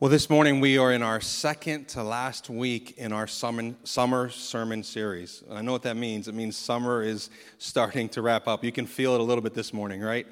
Well, this morning we are in our second to last week in our summer, summer sermon series. And I know what that means. It means summer is starting to wrap up. You can feel it a little bit this morning, right?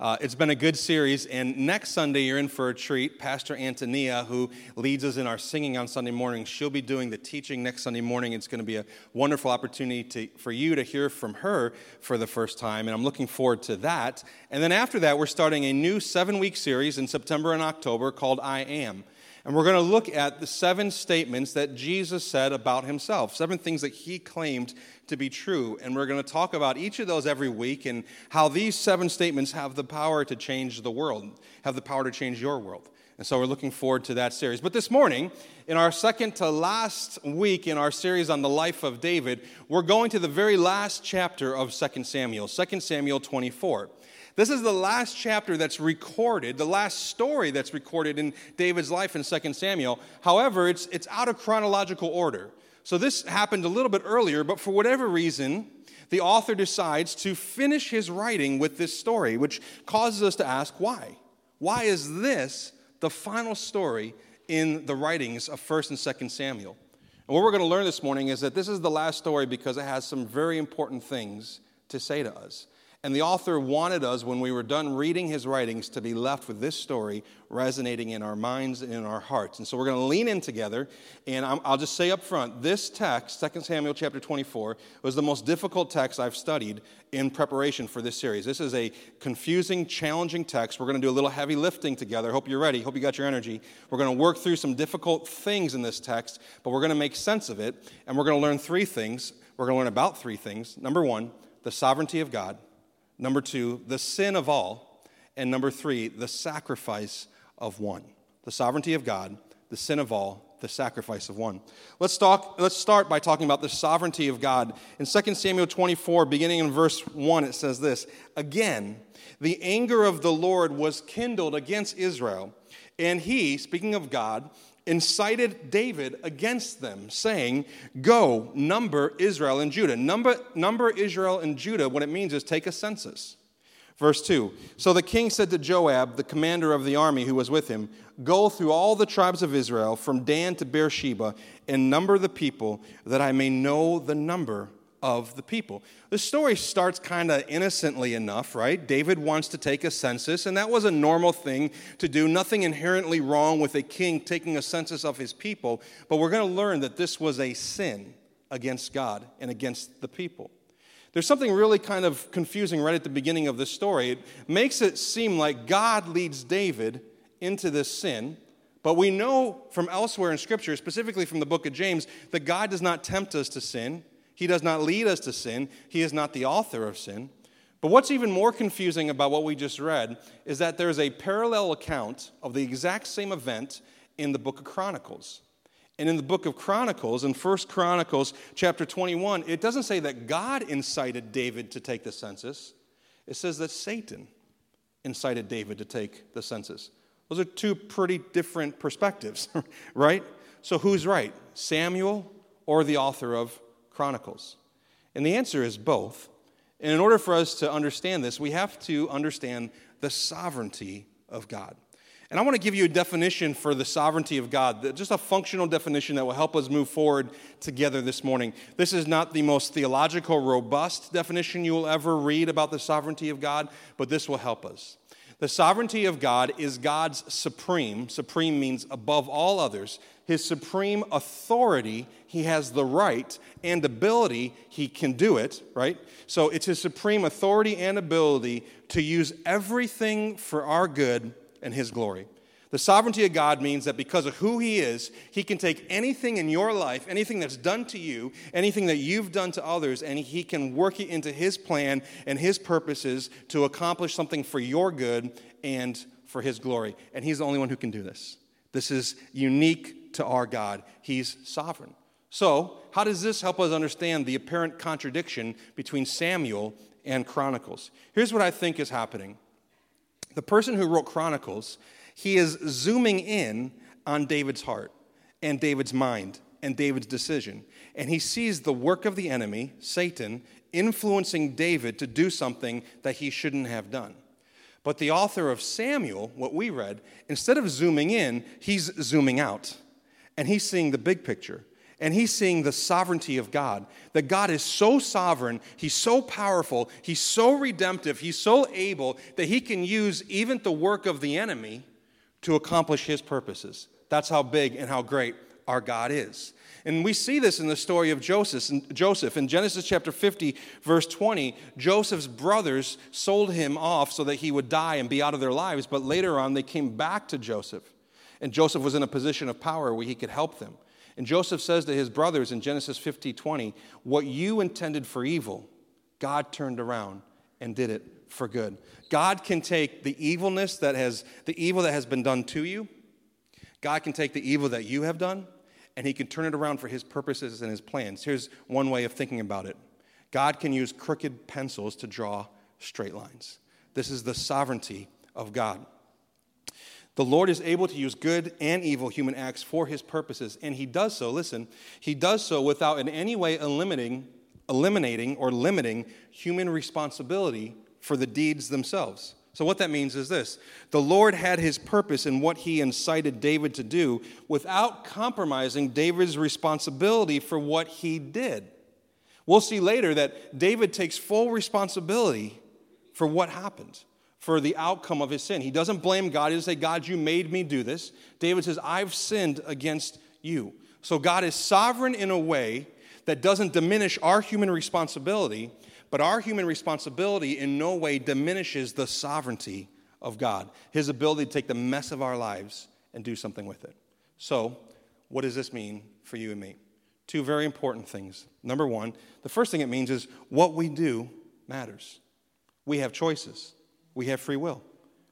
Uh, it's been a good series, and next Sunday you're in for a treat. Pastor Antonia, who leads us in our singing on Sunday morning, she'll be doing the teaching next Sunday morning. It's going to be a wonderful opportunity to, for you to hear from her for the first time, and I'm looking forward to that. And then after that, we're starting a new seven week series in September and October called I Am. And we're going to look at the seven statements that Jesus said about himself, seven things that he claimed to be true. And we're going to talk about each of those every week and how these seven statements have the power to change the world, have the power to change your world. And so we're looking forward to that series. But this morning, in our second to last week in our series on the life of David, we're going to the very last chapter of 2 Samuel, 2 Samuel 24. This is the last chapter that's recorded, the last story that's recorded in David's life in 2 Samuel. However, it's, it's out of chronological order. So this happened a little bit earlier, but for whatever reason, the author decides to finish his writing with this story, which causes us to ask why? Why is this the final story in the writings of 1st and 2nd Samuel? And what we're going to learn this morning is that this is the last story because it has some very important things to say to us. And the author wanted us, when we were done reading his writings, to be left with this story resonating in our minds and in our hearts. And so we're going to lean in together. And i will just say up front this text, 2 Samuel chapter 24, was the most difficult text I've studied in preparation for this series. This is a confusing, challenging text. We're going to do a little heavy lifting together. Hope you're ready. Hope you got your energy. We're going to work through some difficult things in this text, but we're going to make sense of it. And we're going to learn three things. We're going to learn about three things. Number one, the sovereignty of God. Number two, the sin of all. And number three, the sacrifice of one. The sovereignty of God, the sin of all, the sacrifice of one. Let's, talk, let's start by talking about the sovereignty of God. In 2 Samuel 24, beginning in verse 1, it says this Again, the anger of the Lord was kindled against Israel, and he, speaking of God, incited David against them, saying, Go, number Israel and Judah. Number, number Israel and Judah, what it means is take a census. Verse 2 So the king said to Joab, the commander of the army who was with him, Go through all the tribes of Israel, from Dan to Beersheba, and number the people, that I may know the number of the people. The story starts kind of innocently enough, right? David wants to take a census, and that was a normal thing to do. Nothing inherently wrong with a king taking a census of his people, but we're going to learn that this was a sin against God and against the people. There's something really kind of confusing right at the beginning of this story. It makes it seem like God leads David into this sin. But we know from elsewhere in Scripture, specifically from the book of James, that God does not tempt us to sin. He does not lead us to sin. He is not the author of sin. But what's even more confusing about what we just read is that there's a parallel account of the exact same event in the book of Chronicles. And in the book of Chronicles, in 1 Chronicles chapter 21, it doesn't say that God incited David to take the census. It says that Satan incited David to take the census. Those are two pretty different perspectives, right? So who's right, Samuel or the author of Chronicles? And the answer is both. And in order for us to understand this, we have to understand the sovereignty of God. And I want to give you a definition for the sovereignty of God, just a functional definition that will help us move forward together this morning. This is not the most theological, robust definition you will ever read about the sovereignty of God, but this will help us. The sovereignty of God is God's supreme, supreme means above all others, his supreme authority. He has the right and ability, he can do it, right? So it's his supreme authority and ability to use everything for our good and his glory. The sovereignty of God means that because of who He is, He can take anything in your life, anything that's done to you, anything that you've done to others, and He can work it into His plan and His purposes to accomplish something for your good and for His glory. And He's the only one who can do this. This is unique to our God. He's sovereign. So, how does this help us understand the apparent contradiction between Samuel and Chronicles? Here's what I think is happening. The person who wrote Chronicles he is zooming in on David's heart and David's mind and David's decision. And he sees the work of the enemy, Satan, influencing David to do something that he shouldn't have done. But the author of Samuel, what we read, instead of zooming in, he's zooming out. And he's seeing the big picture. And he's seeing the sovereignty of God. That God is so sovereign, he's so powerful, he's so redemptive, he's so able that he can use even the work of the enemy to accomplish his purposes. That's how big and how great our God is. And we see this in the story of Joseph. Joseph in Genesis chapter 50, verse 20, Joseph's brothers sold him off so that he would die and be out of their lives, but later on they came back to Joseph. And Joseph was in a position of power where he could help them. And Joseph says to his brothers in Genesis 50, 20, What you intended for evil, God turned around and did it for good. God can take the evilness that has, the evil that has been done to you, God can take the evil that you have done, and he can turn it around for his purposes and his plans. Here's one way of thinking about it God can use crooked pencils to draw straight lines. This is the sovereignty of God. The Lord is able to use good and evil human acts for his purposes, and he does so, listen, he does so without in any way eliminating, eliminating or limiting human responsibility for the deeds themselves. So, what that means is this the Lord had his purpose in what he incited David to do without compromising David's responsibility for what he did. We'll see later that David takes full responsibility for what happened, for the outcome of his sin. He doesn't blame God. He doesn't say, God, you made me do this. David says, I've sinned against you. So, God is sovereign in a way that doesn't diminish our human responsibility but our human responsibility in no way diminishes the sovereignty of God, His ability to take the mess of our lives and do something with it. So, what does this mean for you and me? Two very important things. Number one, the first thing it means is what we do matters. We have choices, we have free will,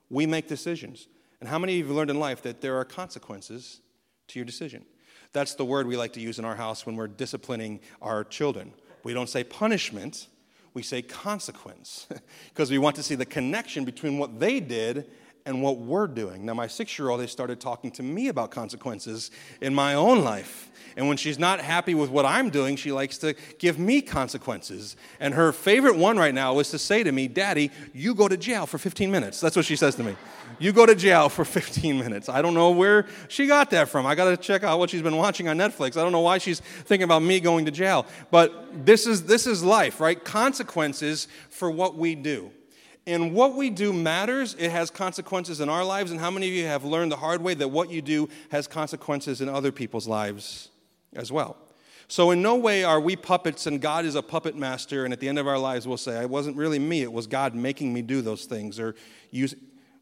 we make decisions. And how many of you have learned in life that there are consequences to your decision? That's the word we like to use in our house when we're disciplining our children. We don't say punishment, we say consequence because we want to see the connection between what they did and what we're doing. Now, my six year old has started talking to me about consequences in my own life. And when she's not happy with what I'm doing, she likes to give me consequences. And her favorite one right now is to say to me, Daddy, you go to jail for 15 minutes. That's what she says to me. You go to jail for 15 minutes. I don't know where she got that from. I got to check out what she's been watching on Netflix. I don't know why she's thinking about me going to jail. But this is, this is life, right? Consequences for what we do. And what we do matters. It has consequences in our lives. And how many of you have learned the hard way that what you do has consequences in other people's lives as well? So, in no way are we puppets and God is a puppet master. And at the end of our lives, we'll say, It wasn't really me, it was God making me do those things. Or use,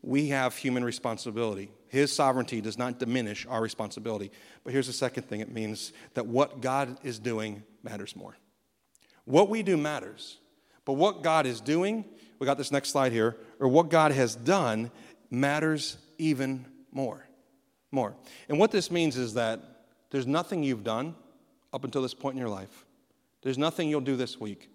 we have human responsibility. His sovereignty does not diminish our responsibility. But here's the second thing it means that what God is doing matters more. What we do matters, but what God is doing we got this next slide here, or what God has done matters even more. More. And what this means is that there's nothing you've done up until this point in your life, there's nothing you'll do this week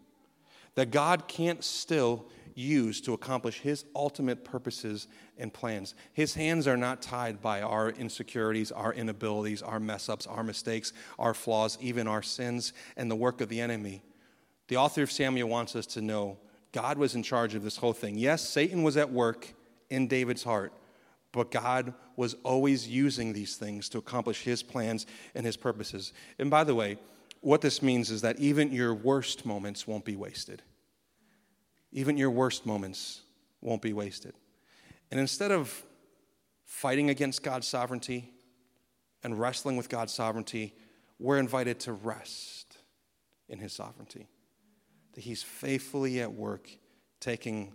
that God can't still use to accomplish His ultimate purposes and plans. His hands are not tied by our insecurities, our inabilities, our mess ups, our mistakes, our flaws, even our sins, and the work of the enemy. The author of Samuel wants us to know God was in charge of this whole thing. Yes, Satan was at work in David's heart, but God was always using these things to accomplish his plans and his purposes. And by the way, what this means is that even your worst moments won't be wasted. Even your worst moments won't be wasted. And instead of fighting against God's sovereignty and wrestling with God's sovereignty, we're invited to rest in his sovereignty that He's faithfully at work taking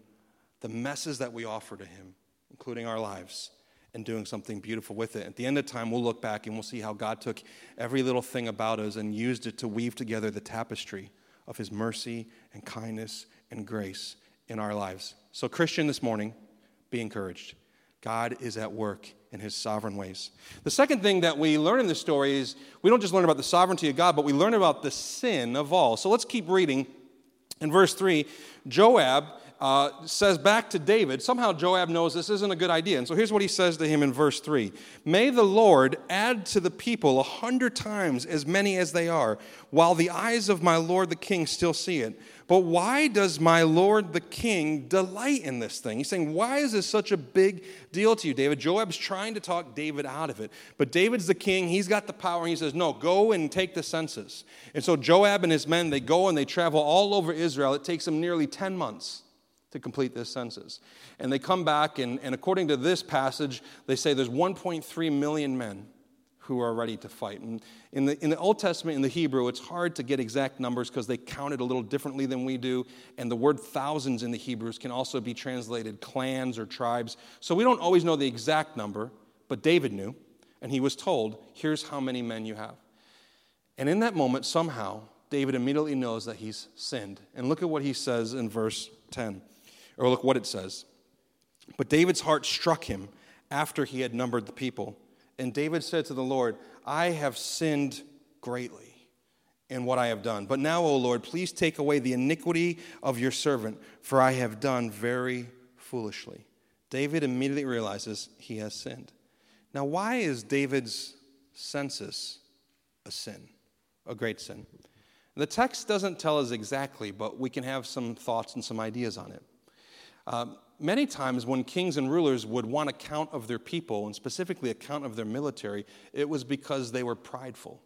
the messes that we offer to Him, including our lives, and doing something beautiful with it. At the end of time, we'll look back and we'll see how God took every little thing about us and used it to weave together the tapestry of His mercy and kindness and grace in our lives. So, Christian, this morning, be encouraged. God is at work in his sovereign ways. The second thing that we learn in this story is we don't just learn about the sovereignty of God, but we learn about the sin of all. So let's keep reading in verse 3, Joab uh, says back to David, somehow Joab knows this isn't a good idea. And so here's what he says to him in verse 3 May the Lord add to the people a hundred times as many as they are, while the eyes of my Lord the king still see it. But why does my Lord the king delight in this thing? He's saying, Why is this such a big deal to you, David? Joab's trying to talk David out of it. But David's the king, he's got the power, and he says, No, go and take the census. And so Joab and his men, they go and they travel all over Israel. It takes them nearly 10 months to complete this census. And they come back, and, and according to this passage, they say there's 1.3 million men who are ready to fight. And in the, in the Old Testament, in the Hebrew, it's hard to get exact numbers because they count it a little differently than we do. And the word thousands in the Hebrews can also be translated clans or tribes. So we don't always know the exact number, but David knew. And he was told, here's how many men you have. And in that moment, somehow, David immediately knows that he's sinned. And look at what he says in verse 10. Or look what it says. But David's heart struck him after he had numbered the people. And David said to the Lord, I have sinned greatly in what I have done. But now, O Lord, please take away the iniquity of your servant, for I have done very foolishly. David immediately realizes he has sinned. Now, why is David's census a sin, a great sin? The text doesn't tell us exactly, but we can have some thoughts and some ideas on it. Um, many times, when kings and rulers would want a count of their people, and specifically a count of their military, it was because they were prideful.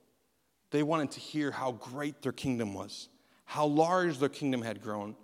They wanted to hear how great their kingdom was, how large their kingdom had grown.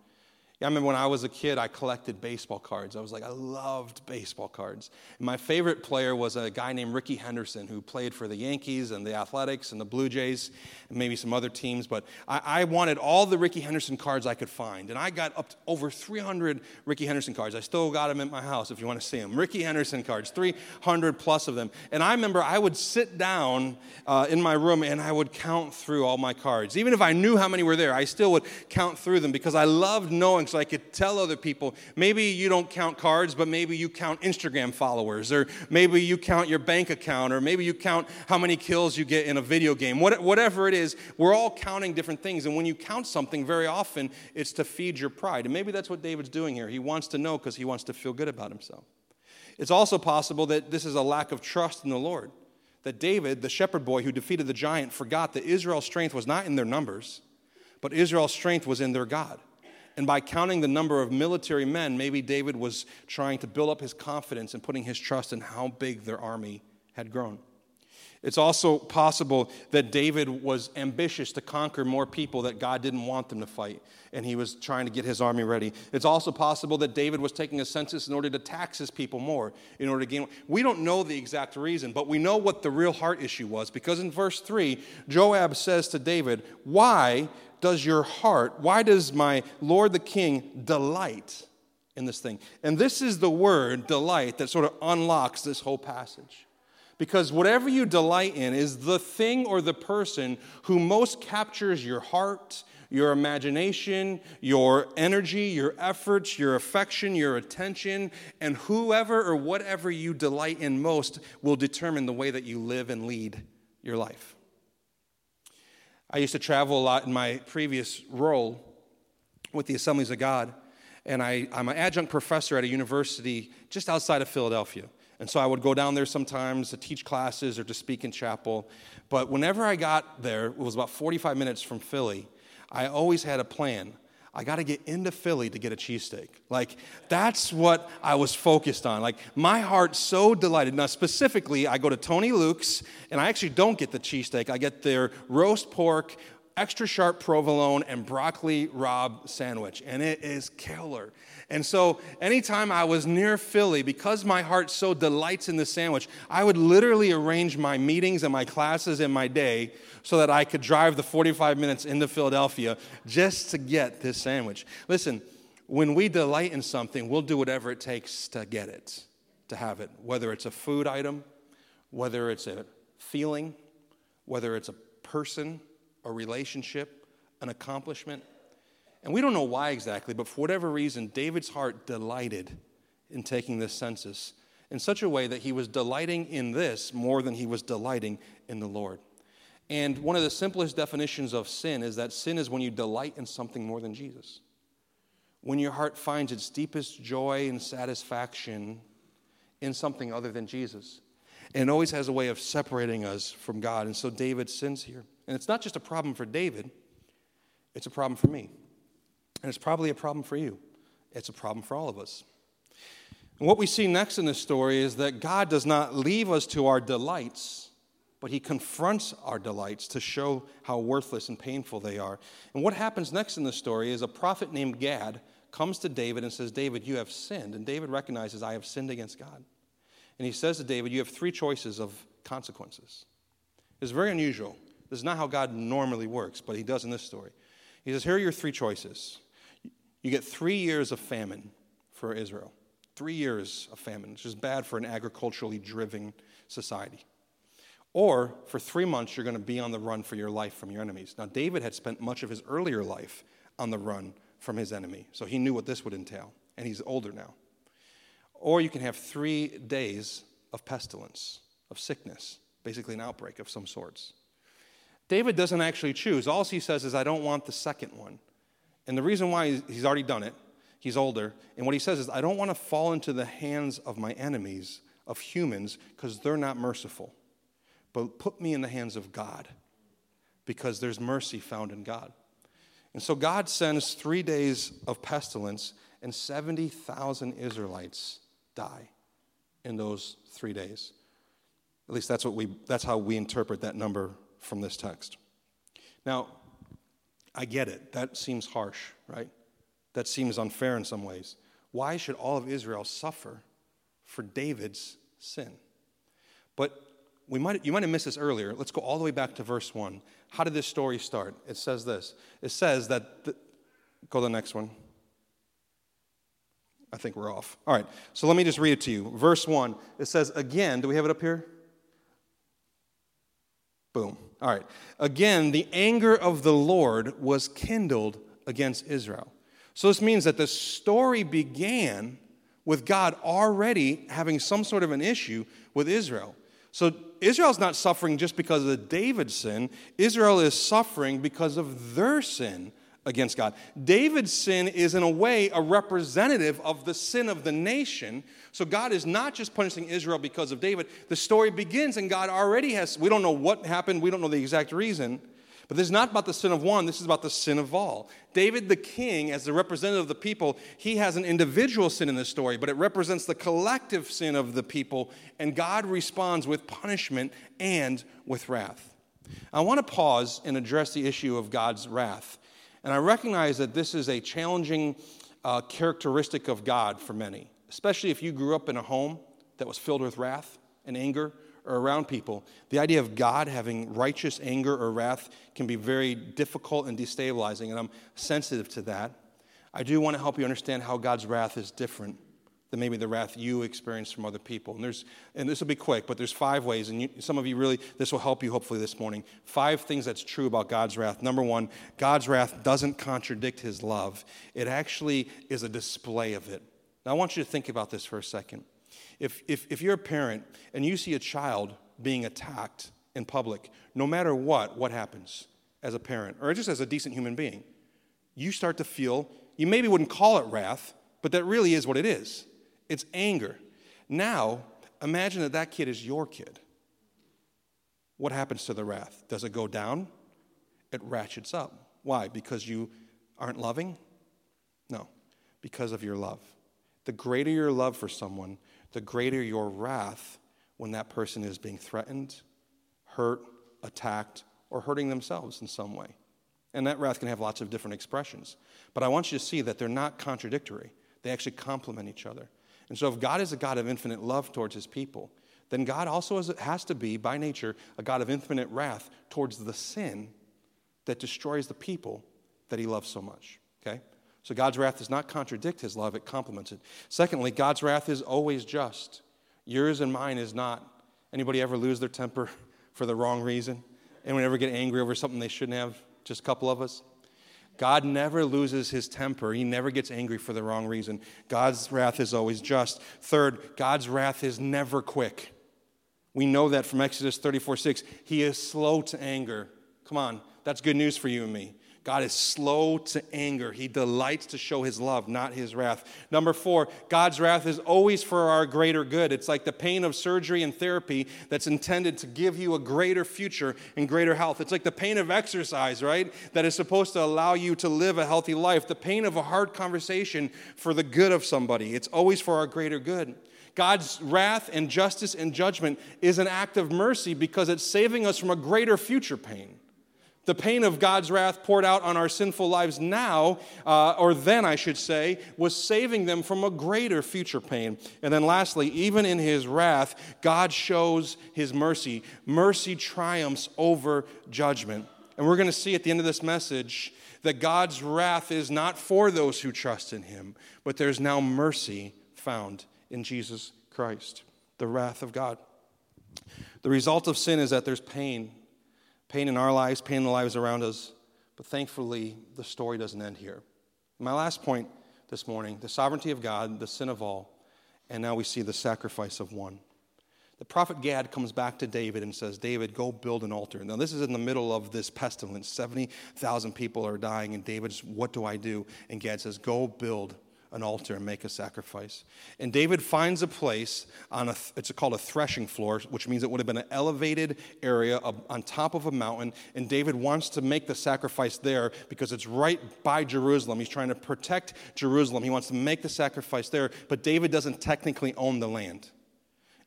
Yeah, I remember when I was a kid, I collected baseball cards. I was like, I loved baseball cards. And my favorite player was a guy named Rickey Henderson who played for the Yankees and the Athletics and the Blue Jays and maybe some other teams. But I, I wanted all the Rickey Henderson cards I could find. And I got up over 300 Rickey Henderson cards. I still got them at my house if you want to see them. Rickey Henderson cards, 300 plus of them. And I remember I would sit down uh, in my room and I would count through all my cards. Even if I knew how many were there, I still would count through them because I loved knowing so I could tell other people. Maybe you don't count cards, but maybe you count Instagram followers, or maybe you count your bank account, or maybe you count how many kills you get in a video game. What, whatever it is, we're all counting different things. And when you count something, very often it's to feed your pride. And maybe that's what David's doing here. He wants to know because he wants to feel good about himself. It's also possible that this is a lack of trust in the Lord. That David, the shepherd boy who defeated the giant, forgot that Israel's strength was not in their numbers, but Israel's strength was in their God. And by counting the number of military men, maybe David was trying to build up his confidence and putting his trust in how big their army had grown. It's also possible that David was ambitious to conquer more people that God didn't want them to fight, and he was trying to get his army ready. It's also possible that David was taking a census in order to tax his people more, in order to gain. We don't know the exact reason, but we know what the real heart issue was, because in verse 3, Joab says to David, Why does your heart, why does my Lord the King delight in this thing? And this is the word delight that sort of unlocks this whole passage. Because whatever you delight in is the thing or the person who most captures your heart, your imagination, your energy, your efforts, your affection, your attention, and whoever or whatever you delight in most will determine the way that you live and lead your life. I used to travel a lot in my previous role with the Assemblies of God, and I, I'm an adjunct professor at a university just outside of Philadelphia. And so I would go down there sometimes to teach classes or to speak in chapel. But whenever I got there, it was about 45 minutes from Philly, I always had a plan. I got to get into Philly to get a cheesesteak. Like, that's what I was focused on. Like, my heart so delighted. Now, specifically, I go to Tony Luke's, and I actually don't get the cheesesteak. I get their roast pork, extra sharp provolone, and broccoli rabe sandwich, and it is killer. And so, anytime I was near Philly, because my heart so delights in the sandwich, I would literally arrange my meetings and my classes in my day so that I could drive the 45 minutes into Philadelphia just to get this sandwich. Listen, when we delight in something, we'll do whatever it takes to get it, to have it, whether it's a food item, whether it's a feeling, whether it's a person, a relationship, an accomplishment. And we don't know why exactly, but for whatever reason, David's heart delighted in taking this census in such a way that he was delighting in this more than he was delighting in the Lord. And one of the simplest definitions of sin is that sin is when you delight in something more than Jesus. when your heart finds its deepest joy and satisfaction in something other than Jesus. And it always has a way of separating us from God. And so David sins here. And it's not just a problem for David, it's a problem for me. And it's probably a problem for you. It's a problem for all of us. And what we see next in this story is that God does not leave us to our delights, but He confronts our delights to show how worthless and painful they are. And what happens next in the story is a prophet named Gad comes to David and says, David, you have sinned. And David recognizes, I have sinned against God. And he says to David, You have three choices of consequences. It's very unusual. This is not how God normally works, but he does in this story. He says, Here are your three choices. You get three years of famine for Israel. Three years of famine, which is bad for an agriculturally driven society. Or for three months, you're going to be on the run for your life from your enemies. Now, David had spent much of his earlier life on the run from his enemy, so he knew what this would entail, and he's older now. Or you can have three days of pestilence, of sickness, basically an outbreak of some sorts. David doesn't actually choose. All he says is, I don't want the second one. And the reason why he's already done it, he's older, and what he says is, I don't want to fall into the hands of my enemies, of humans, because they're not merciful. But put me in the hands of God, because there's mercy found in God. And so God sends three days of pestilence, and 70,000 Israelites die in those three days. At least that's, what we, that's how we interpret that number from this text. Now, I get it. That seems harsh, right? That seems unfair in some ways. Why should all of Israel suffer for David's sin? But we might, you might have missed this earlier. Let's go all the way back to verse 1. How did this story start? It says this it says that, the, go to the next one. I think we're off. All right, so let me just read it to you. Verse 1, it says, Again, do we have it up here? Boom. All right. Again, the anger of the Lord was kindled against Israel. So this means that the story began with God already having some sort of an issue with Israel. So Israel's not suffering just because of David's sin, Israel is suffering because of their sin against God. David's sin is, in a way, a representative of the sin of the nation. So God is not just punishing Israel because of David. The story begins, and God already has, we don't know what happened, we don't know the exact reason. But this is not about the sin of one, this is about the sin of all. David the king, as the representative of the people, he has an individual sin in this story, but it represents the collective sin of the people, and God responds with punishment and with wrath. I want to pause and address the issue of God's wrath. And I recognize that this is a challenging uh, characteristic of God for many, especially if you grew up in a home that was filled with wrath and anger or around people. The idea of God having righteous anger or wrath can be very difficult and destabilizing, and I'm sensitive to that. I do want to help you understand how God's wrath is different than maybe the wrath you experience from other people. And there's, and this will be quick, but there's five ways, and you, some of you really, this will help you hopefully this morning. Five things that's true about God's wrath. Number one, God's wrath doesn't contradict his love, it actually is a display of it. Now, I want you to think about this for a second. If, if, if you're a parent and you see a child being attacked in public, no matter what, what happens as a parent, or just as a decent human being? You start to feel, you maybe wouldn't call it wrath, but that really is what it is it's anger. Now, imagine that that kid is your kid. What happens to the wrath? Does it go down? It ratchets up. Why? Because you aren't loving? No, because of your love. The greater your love for someone, the greater your wrath when that person is being threatened, hurt, attacked, or hurting themselves in some way. And that wrath can have lots of different expressions. But I want you to see that they're not contradictory, they actually complement each other. And so, if God is a God of infinite love towards his people, then God also has to be, by nature, a God of infinite wrath towards the sin that destroys the people that he loves so much. Okay? So, God's wrath does not contradict his love, it complements it. Secondly, God's wrath is always just. Yours and mine is not. Anybody ever lose their temper for the wrong reason? Anyone ever get angry over something they shouldn't have? Just a couple of us? God never loses his temper. He never gets angry for the wrong reason. God's wrath is always just. Third, God's wrath is never quick. We know that from Exodus 34 6. He is slow to anger. Come on, that's good news for you and me. God is slow to anger. He delights to show his love, not his wrath. Number four, God's wrath is always for our greater good. It's like the pain of surgery and therapy that's intended to give you a greater future and greater health. It's like the pain of exercise, right? That is supposed to allow you to live a healthy life. The pain of a hard conversation for the good of somebody. It's always for our greater good. God's wrath and justice and judgment is an act of mercy because it's saving us from a greater future pain. The pain of God's wrath poured out on our sinful lives now, uh, or then I should say, was saving them from a greater future pain. And then lastly, even in his wrath, God shows his mercy. Mercy triumphs over judgment. And we're going to see at the end of this message that God's wrath is not for those who trust in him, but there's now mercy found in Jesus Christ, the wrath of God. The result of sin is that there's pain pain in our lives, pain in the lives around us. But thankfully, the story doesn't end here. My last point this morning the sovereignty of God, the sin of all, and now we see the sacrifice of one. The prophet Gad comes back to David and says, David, go build an altar. Now, this is in the middle of this pestilence. 70,000 people are dying, and David's, what do I do? And Gad says, go build an altar and make a sacrifice. And David finds a place on a, it's called a threshing floor, which means it would have been an elevated area on top of a mountain. And David wants to make the sacrifice there because it's right by Jerusalem. He's trying to protect Jerusalem. He wants to make the sacrifice there, but David doesn't technically own the land.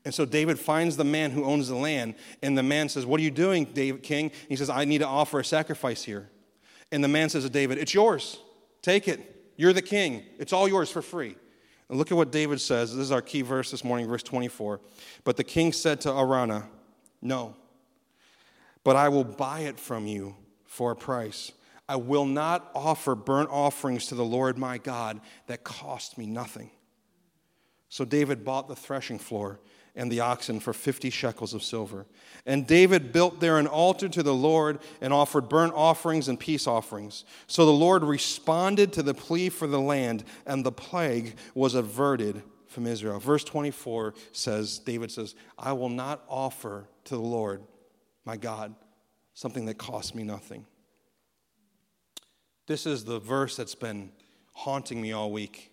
And so David finds the man who owns the land, and the man says, What are you doing, David King? He says, I need to offer a sacrifice here. And the man says to David, It's yours. Take it. You're the king. It's all yours for free. And look at what David says. This is our key verse this morning, verse 24. But the king said to Araunah, No, but I will buy it from you for a price. I will not offer burnt offerings to the Lord my God that cost me nothing. So David bought the threshing floor and the oxen for 50 shekels of silver. And David built there an altar to the Lord and offered burnt offerings and peace offerings. So the Lord responded to the plea for the land, and the plague was averted from Israel. Verse 24 says, David says, I will not offer to the Lord, my God, something that costs me nothing. This is the verse that's been haunting me all week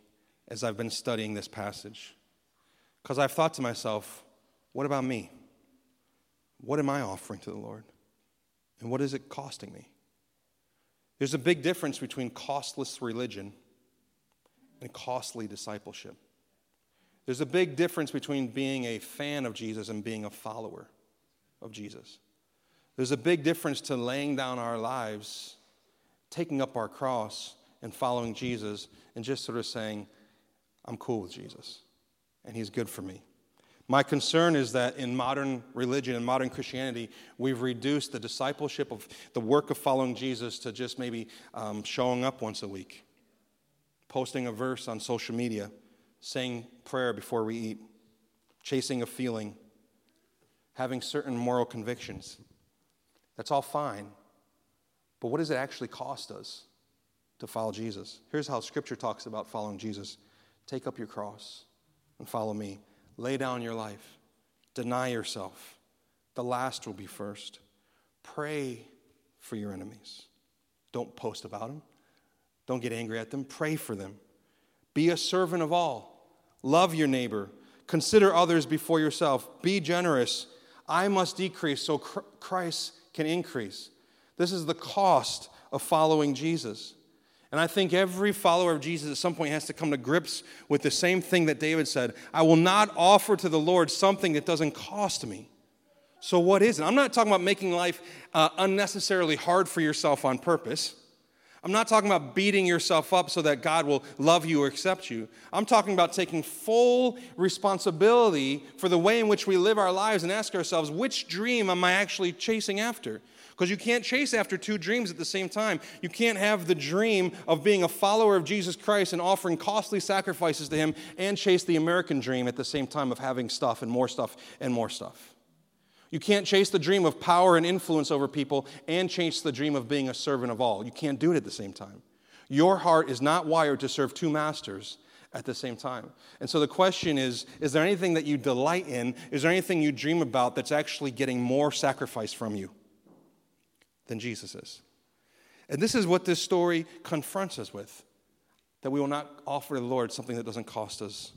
as I've been studying this passage. Because I've thought to myself, what about me? What am I offering to the Lord? And what is it costing me? There's a big difference between costless religion and costly discipleship. There's a big difference between being a fan of Jesus and being a follower of Jesus. There's a big difference to laying down our lives, taking up our cross, and following Jesus, and just sort of saying, I'm cool with Jesus and He's good for me. My concern is that in modern religion and modern Christianity, we've reduced the discipleship of the work of following Jesus to just maybe um, showing up once a week, posting a verse on social media, saying prayer before we eat, chasing a feeling, having certain moral convictions. That's all fine. But what does it actually cost us to follow Jesus? Here's how Scripture talks about following Jesus take up your cross and follow me. Lay down your life, deny yourself. The last will be first. Pray for your enemies. Don't post about them, don't get angry at them. Pray for them. Be a servant of all. Love your neighbor. Consider others before yourself. Be generous. I must decrease so Christ can increase. This is the cost of following Jesus. And I think every follower of Jesus at some point has to come to grips with the same thing that David said I will not offer to the Lord something that doesn't cost me. So, what is it? I'm not talking about making life uh, unnecessarily hard for yourself on purpose. I'm not talking about beating yourself up so that God will love you or accept you. I'm talking about taking full responsibility for the way in which we live our lives and ask ourselves, which dream am I actually chasing after? Because you can't chase after two dreams at the same time. You can't have the dream of being a follower of Jesus Christ and offering costly sacrifices to Him and chase the American dream at the same time of having stuff and more stuff and more stuff. You can't chase the dream of power and influence over people and chase the dream of being a servant of all. You can't do it at the same time. Your heart is not wired to serve two masters at the same time. And so the question is is there anything that you delight in? Is there anything you dream about that's actually getting more sacrifice from you? Than Jesus is. And this is what this story confronts us with that we will not offer the Lord something that doesn't cost us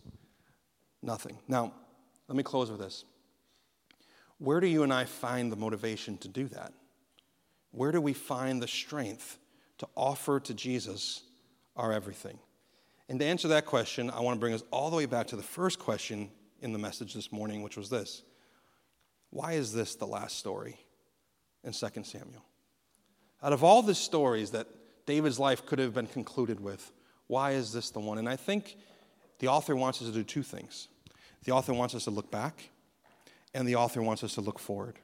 nothing. Now, let me close with this. Where do you and I find the motivation to do that? Where do we find the strength to offer to Jesus our everything? And to answer that question, I want to bring us all the way back to the first question in the message this morning, which was this Why is this the last story in 2 Samuel? Out of all the stories that David's life could have been concluded with, why is this the one? And I think the author wants us to do two things. The author wants us to look back, and the author wants us to look forward.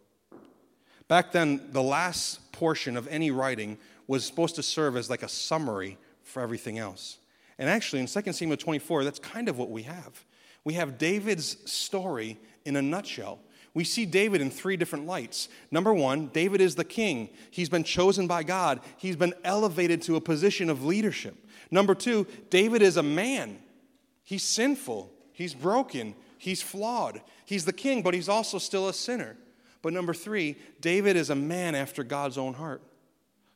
Back then, the last portion of any writing was supposed to serve as like a summary for everything else. And actually, in 2 Samuel 24, that's kind of what we have. We have David's story in a nutshell. We see David in three different lights. Number one, David is the king. He's been chosen by God, he's been elevated to a position of leadership. Number two, David is a man. He's sinful, he's broken, he's flawed. He's the king, but he's also still a sinner. But number three, David is a man after God's own heart.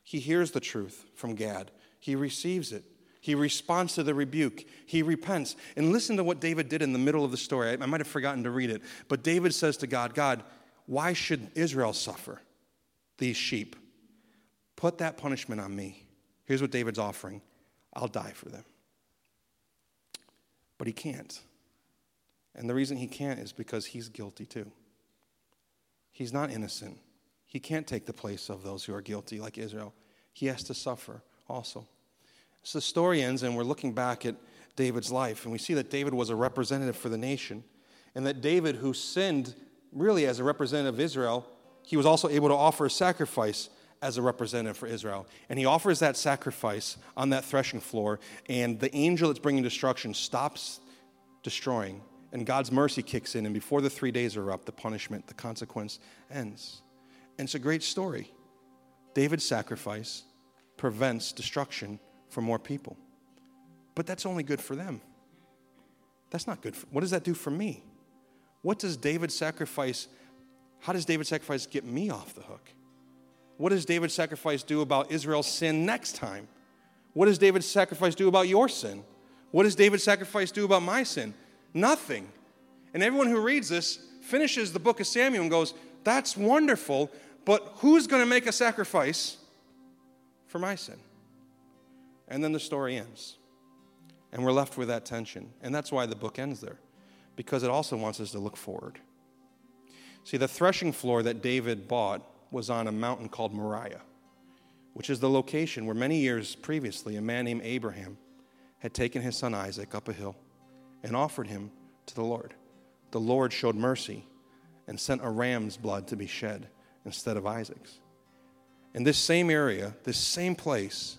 He hears the truth from Gad, he receives it. He responds to the rebuke. He repents. And listen to what David did in the middle of the story. I, might have forgotten to read it. But David says to God, God, why should Israel suffer? These sheep. Put that punishment on me. Here's what David's offering I'll die for them. But he can't. And the reason he can't is because he's guilty too. He's not innocent. He can't take the place of those who are guilty, like Israel. He has to suffer also. So the story ends, and we're looking back at David's life, and we see that David was a representative for the nation, and that David, who sinned really as a representative of Israel, he was also able to offer a sacrifice as a representative for Israel. And he offers that sacrifice on that threshing floor, and the angel that's bringing destruction stops destroying, and God's mercy kicks in, and before the three days are up, the punishment, the consequence ends. And it's a great story. David's sacrifice prevents destruction for more people. But that's only good for them. That's not good. For, what does that do for me? What does David's sacrifice, how does David's sacrifice get me off the hook? What does David's sacrifice do about Israel's sin next time? What does David's sacrifice do about your sin? What does David's sacrifice do about my sin? Nothing. And everyone who reads this finishes the book of Samuel and goes, That's wonderful, but who's going to make a sacrifice for my sin? And then the story ends. And we're left with that tension. And that's why the book ends there, because it also wants us to look forward. See, the threshing floor that David bought was on a mountain called Moriah, which is the location where many years previously a man named Abraham had taken his son Isaac up a hill and offered him to the Lord. The Lord showed mercy and sent a ram's blood to be shed instead of Isaac's. In this same area, this same place,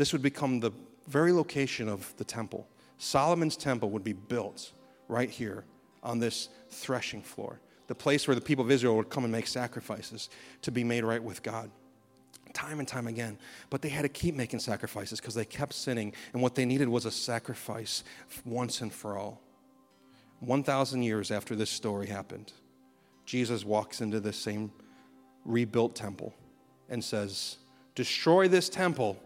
this would become the very location of the temple. Solomon's temple would be built right here on this threshing floor, the place where the people of Israel would come and make sacrifices to be made right with God. Time and time again. But they had to keep making sacrifices because they kept sinning, and what they needed was a sacrifice once and for all. 1,000 years after this story happened, Jesus walks into this same rebuilt temple and says, Destroy this temple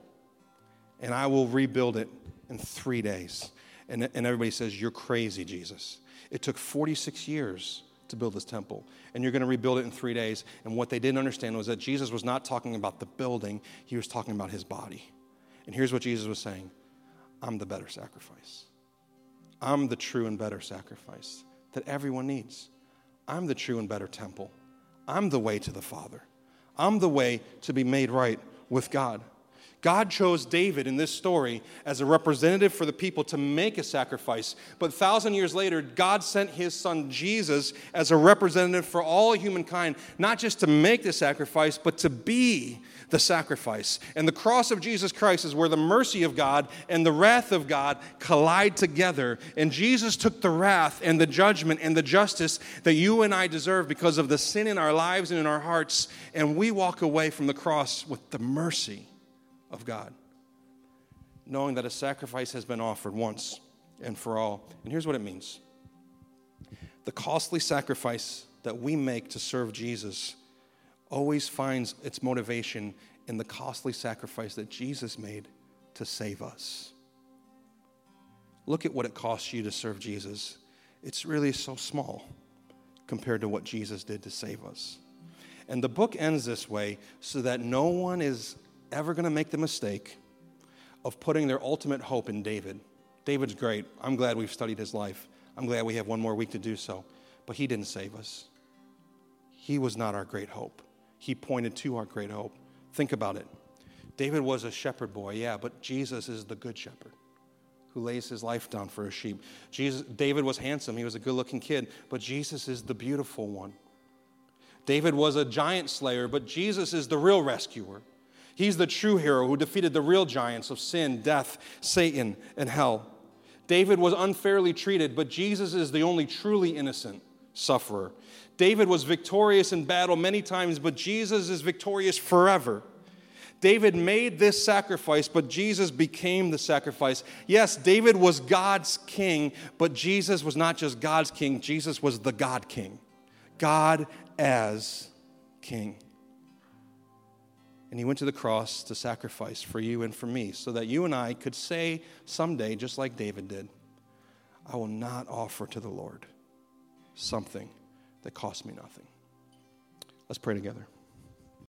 and I will rebuild it in three days. And, and everybody says, You're crazy, Jesus. It took 46 years to build this temple, and you're going to rebuild it in three days. And what they didn't understand was that Jesus was not talking about the building, he was talking about his body. And here's what Jesus was saying I'm the better sacrifice. I'm the true and better sacrifice that everyone needs. I'm the true and better temple. I'm the way to the Father. I'm the way to be made right with God. God chose David in this story as a representative for the people to make a sacrifice. But a thousand years later, God sent his son Jesus as a representative for all humankind, not just to make the sacrifice, but to be the sacrifice. And the cross of Jesus Christ is where the mercy of God and the wrath of God collide together. And Jesus took the wrath and the judgment and the justice that you and I deserve because of the sin in our lives and in our hearts. And we walk away from the cross with the mercy of God, knowing that a sacrifice has been offered once and for all. And here's what it means the costly sacrifice that we make to serve Jesus always finds its motivation in the costly sacrifice that Jesus made to save us. Look at what it costs you to serve Jesus. It's really so small compared to what Jesus did to save us. And the book ends this way so that no one is ever going to make the mistake of putting their ultimate hope in David. David's great. I'm glad we've studied his life. I'm glad we have one more week to do so. But he didn't save us. He was not our great hope. He pointed to our great hope. Think about it. David was a shepherd boy, yeah, but Jesus is the good shepherd who lays his life down for his sheep. Jesus, David was handsome, he was a good looking kid, but Jesus is the beautiful one. David was a giant slayer, but Jesus is the real rescuer. He's the true hero who defeated the real giants of sin, death, Satan, and hell. David was unfairly treated, but Jesus is the only truly innocent sufferer. David was victorious in battle many times, but Jesus is victorious forever. David made this sacrifice, but Jesus became the sacrifice. Yes, David was God's king, but Jesus was not just God's king, Jesus was the God king. God as king. And he went to the cross to sacrifice for you and for me so that you and I could say someday, just like David did, I will not offer to the Lord something that costs me nothing. Let's pray together.